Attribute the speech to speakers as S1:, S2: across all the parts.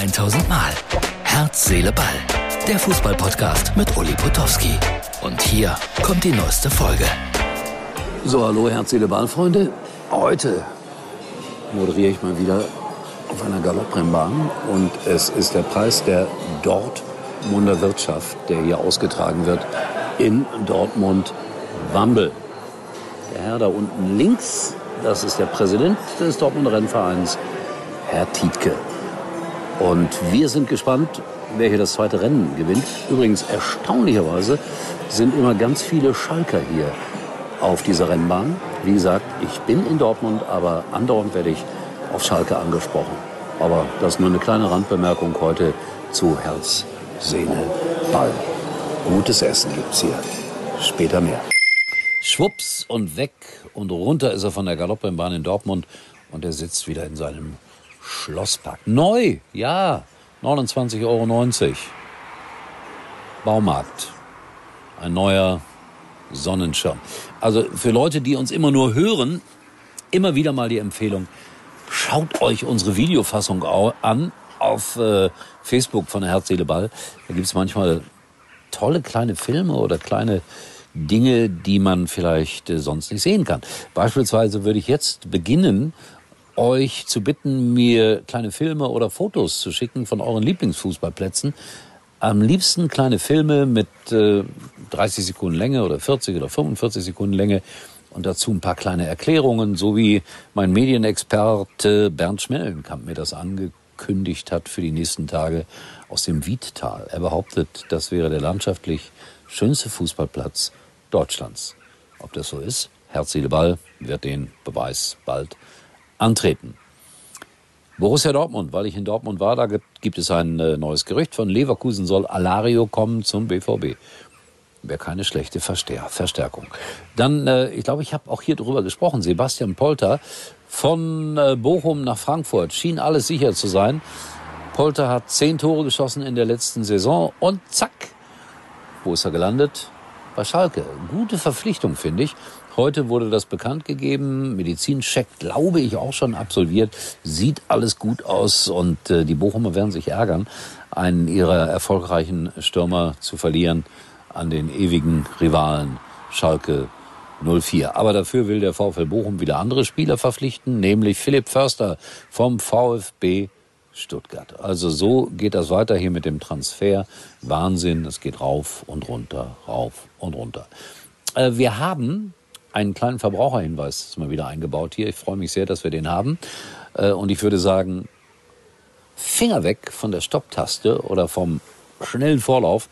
S1: 1000 Mal. Herz, Seele, Ball. Der Fußballpodcast mit Uli Potowski. Und hier kommt die neueste Folge.
S2: So, hallo Herz, Seele, Ball, Freunde. Heute moderiere ich mal wieder auf einer Galopprennbahn und es ist der Preis der Dortmunder Wirtschaft, der hier ausgetragen wird in Dortmund-Wambel. Der Herr da unten links, das ist der Präsident des Dortmunder Rennvereins, Herr Tietke. Und wir sind gespannt, wer hier das zweite Rennen gewinnt. Übrigens, erstaunlicherweise sind immer ganz viele Schalker hier auf dieser Rennbahn. Wie gesagt, ich bin in Dortmund, aber andauernd werde ich auf Schalke angesprochen. Aber das ist nur eine kleine Randbemerkung heute zu Herz, Seele, Ball. Gutes Essen gibt's hier. Später mehr. Schwupps und weg und runter ist er von der Galopprennbahn in Dortmund und er sitzt wieder in seinem Schlosspark. Neu, ja, 29,90 Euro. Baumarkt. Ein neuer Sonnenschirm. Also für Leute, die uns immer nur hören, immer wieder mal die Empfehlung, schaut euch unsere Videofassung an auf äh, Facebook von der Herz, Seele, Ball. Da gibt's manchmal tolle kleine Filme oder kleine Dinge, die man vielleicht äh, sonst nicht sehen kann. Beispielsweise würde ich jetzt beginnen, euch zu bitten, mir kleine Filme oder Fotos zu schicken von euren Lieblingsfußballplätzen. Am liebsten kleine Filme mit äh, 30 Sekunden Länge oder 40 oder 45 Sekunden Länge und dazu ein paar kleine Erklärungen, so wie mein Medienexperte Bernd Schmellenkamp mir das angekündigt hat für die nächsten Tage aus dem Wiedtal. Er behauptet, das wäre der landschaftlich schönste Fußballplatz Deutschlands. Ob das so ist? Herz, Seele, Ball wird den Beweis bald antreten. Borussia Dortmund, weil ich in Dortmund war, da gibt es ein äh, neues Gerücht. Von Leverkusen soll Alario kommen zum BVB. Wäre keine schlechte Verstärkung. Dann, äh, ich glaube, ich habe auch hier drüber gesprochen. Sebastian Polter von äh, Bochum nach Frankfurt schien alles sicher zu sein. Polter hat zehn Tore geschossen in der letzten Saison und zack, wo ist er gelandet? Bei Schalke. Gute Verpflichtung, finde ich. Heute wurde das bekannt gegeben. Medizincheck, glaube ich, auch schon absolviert. Sieht alles gut aus und äh, die Bochumer werden sich ärgern, einen ihrer erfolgreichen Stürmer zu verlieren an den ewigen Rivalen Schalke 04. Aber dafür will der VfL Bochum wieder andere Spieler verpflichten, nämlich Philipp Förster vom VfB Stuttgart. Also so geht das weiter hier mit dem Transfer. Wahnsinn, es geht rauf und runter, rauf und runter. Äh, wir haben einen kleinen Verbraucherhinweis mal wieder eingebaut hier. Ich freue mich sehr, dass wir den haben. Äh, und ich würde sagen, Finger weg von der Stopptaste oder vom schnellen Vorlauf.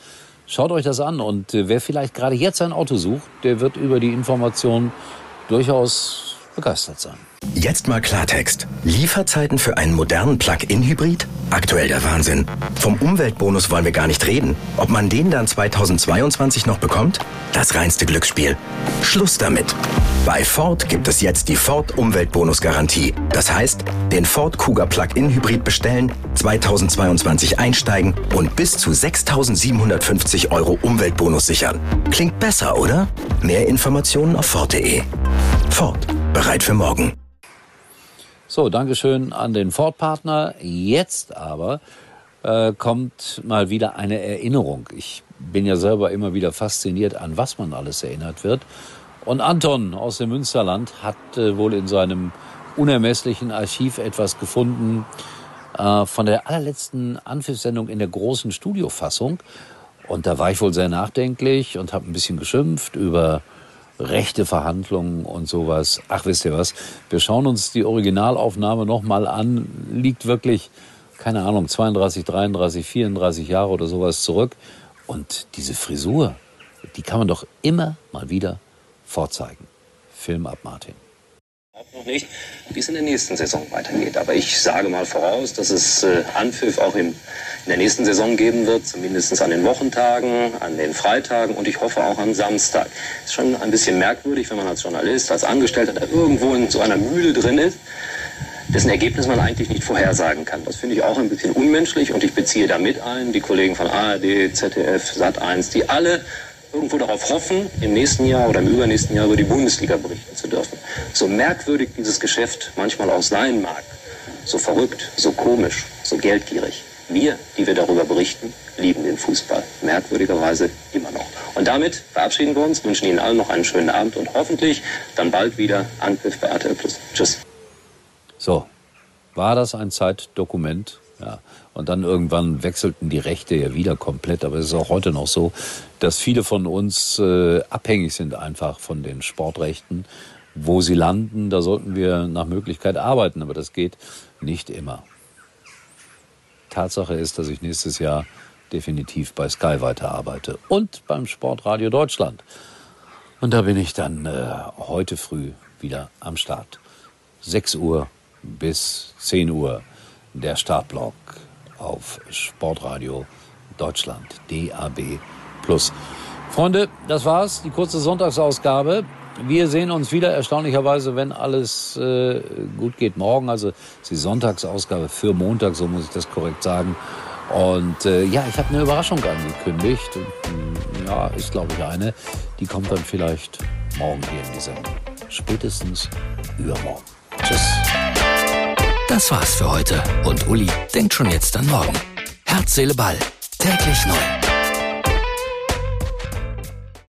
S2: Schaut euch das an und äh, wer vielleicht gerade jetzt ein Auto sucht, der wird über die Information durchaus begeistert sein.
S3: Jetzt mal Klartext. Lieferzeiten für einen modernen Plug-in-Hybrid? Aktuell der Wahnsinn. Vom Umweltbonus wollen wir gar nicht reden. Ob man den dann 2022 noch bekommt? Das reinste Glücksspiel. Schluss damit. Bei Ford gibt es jetzt die Ford Umweltbonus-Garantie. Das heißt, den Ford Kuga Plug-in-Hybrid bestellen, 2022 einsteigen und bis zu 6.750 Euro Umweltbonus sichern. Klingt besser, oder? Mehr Informationen auf Ford.de. Ford. Bereit für morgen.
S2: So, Dankeschön an den Ford-Partner. Jetzt aber äh, kommt mal wieder eine Erinnerung. Ich bin ja selber immer wieder fasziniert, an was man alles erinnert wird. Und Anton aus dem Münsterland hat äh, wohl in seinem unermesslichen Archiv etwas gefunden äh, von der allerletzten Anpfiffsendung in der großen Studiofassung. Und da war ich wohl sehr nachdenklich und habe ein bisschen geschimpft über rechte Verhandlungen und sowas. Ach, wisst ihr was? Wir schauen uns die Originalaufnahme nochmal an. Liegt wirklich, keine Ahnung, 32, 33, 34 Jahre oder sowas zurück. Und diese Frisur, die kann man doch immer mal wieder vorzeigen. Film ab, Martin
S4: auch noch nicht, wie es in der nächsten Saison weitergeht. Aber ich sage mal voraus, dass es äh, Anpfiff auch in der nächsten Saison geben wird, zumindest an den Wochentagen, an den Freitagen und ich hoffe auch am Samstag. Ist schon ein bisschen merkwürdig, wenn man als Journalist, als Angestellter da irgendwo in so einer Mühle drin ist, dessen Ergebnis man eigentlich nicht vorhersagen kann. Das finde ich auch ein bisschen unmenschlich und ich beziehe da mit ein, die Kollegen von ARD, ZDF, Sat1, die alle irgendwo darauf hoffen, im nächsten Jahr oder im übernächsten Jahr über die Bundesliga berichten zu dürfen. So merkwürdig dieses Geschäft manchmal auch sein mag, so verrückt, so komisch, so geldgierig. wir, die wir darüber berichten, lieben den Fußball. Merkwürdigerweise immer noch. Und damit verabschieden wir uns, wünschen Ihnen allen noch einen schönen Abend und hoffentlich dann bald wieder Angriff bei RTL Plus. Tschüss.
S2: So, war das ein Zeitdokument? Ja. Und dann irgendwann wechselten die Rechte ja wieder komplett. Aber es ist auch heute noch so, dass viele von uns äh, abhängig sind einfach von den Sportrechten. Wo sie landen, da sollten wir nach Möglichkeit arbeiten. Aber das geht nicht immer. Tatsache ist, dass ich nächstes Jahr definitiv bei Sky weiterarbeite und beim Sportradio Deutschland. Und da bin ich dann äh, heute früh wieder am Start. 6 Uhr bis 10 Uhr der Startblock auf Sportradio Deutschland, DAB Plus. Freunde, das war's, die kurze Sonntagsausgabe. Wir sehen uns wieder erstaunlicherweise, wenn alles äh, gut geht, morgen. Also die Sonntagsausgabe für Montag, so muss ich das korrekt sagen. Und äh, ja, ich habe eine Überraschung angekündigt. Und, ja, ist glaube ich eine. Die kommt dann vielleicht morgen hier in die Sendung. Spätestens übermorgen. Tschüss.
S1: Das war's für heute. Und Uli denkt schon jetzt an morgen. Herz, Seele, Ball. Täglich neu.